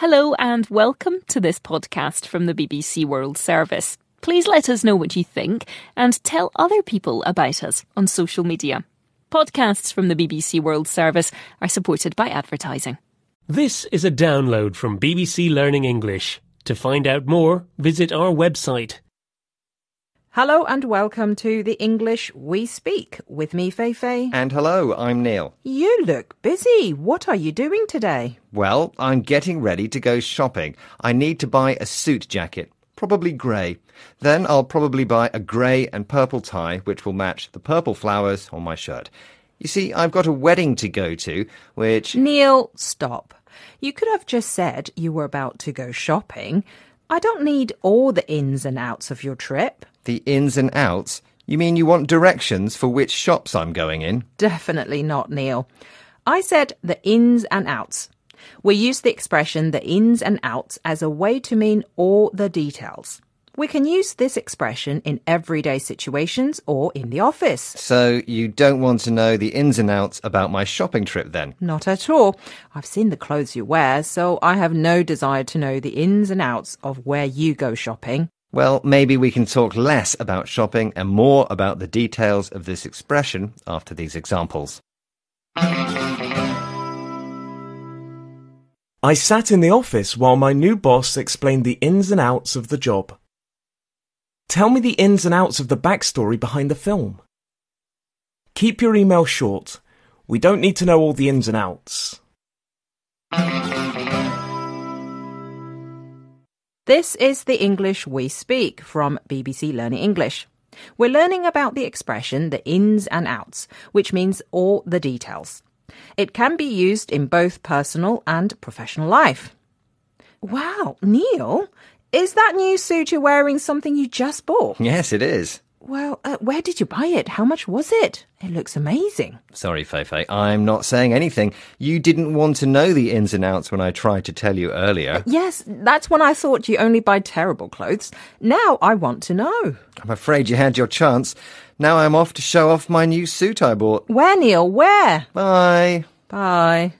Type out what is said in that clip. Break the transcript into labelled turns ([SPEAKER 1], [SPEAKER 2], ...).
[SPEAKER 1] Hello and welcome to this podcast from the BBC World Service. Please let us know what you think and tell other people about us on social media. Podcasts from the BBC World Service are supported by advertising.
[SPEAKER 2] This is a download from BBC Learning English. To find out more, visit our website.
[SPEAKER 3] Hello and welcome to the English We Speak with me, Feifei.
[SPEAKER 4] And hello, I'm Neil.
[SPEAKER 3] You look busy. What are you doing today?
[SPEAKER 4] Well, I'm getting ready to go shopping. I need to buy a suit jacket, probably grey. Then I'll probably buy a grey and purple tie, which will match the purple flowers on my shirt. You see, I've got a wedding to go to, which.
[SPEAKER 3] Neil, stop. You could have just said you were about to go shopping. I don't need all the ins and outs of your trip.
[SPEAKER 4] The ins and outs? You mean you want directions for which shops I'm going in?
[SPEAKER 3] Definitely not, Neil. I said the ins and outs. We use the expression the ins and outs as a way to mean all the details. We can use this expression in everyday situations or in the office.
[SPEAKER 4] So you don't want to know the ins and outs about my shopping trip then?
[SPEAKER 3] Not at all. I've seen the clothes you wear, so I have no desire to know the ins and outs of where you go shopping.
[SPEAKER 4] Well, maybe we can talk less about shopping and more about the details of this expression after these examples.
[SPEAKER 5] I sat in the office while my new boss explained the ins and outs of the job. Tell me the ins and outs of the backstory behind the film. Keep your email short. We don't need to know all the ins and outs.
[SPEAKER 3] This is the English we speak from BBC Learning English. We're learning about the expression the ins and outs, which means all the details. It can be used in both personal and professional life. Wow, Neil, is that new suit you're wearing something you just bought?
[SPEAKER 4] Yes, it is.
[SPEAKER 3] Well, uh, where did you buy it? How much was it? It looks amazing.
[SPEAKER 4] Sorry, Feifei, I'm not saying anything. You didn't want to know the ins and outs when I tried to tell you earlier.
[SPEAKER 3] Yes, that's when I thought you only buy terrible clothes. Now I want to know.
[SPEAKER 4] I'm afraid you had your chance. Now I'm off to show off my new suit I bought.
[SPEAKER 3] Where, Neil? Where?
[SPEAKER 4] Bye.
[SPEAKER 3] Bye.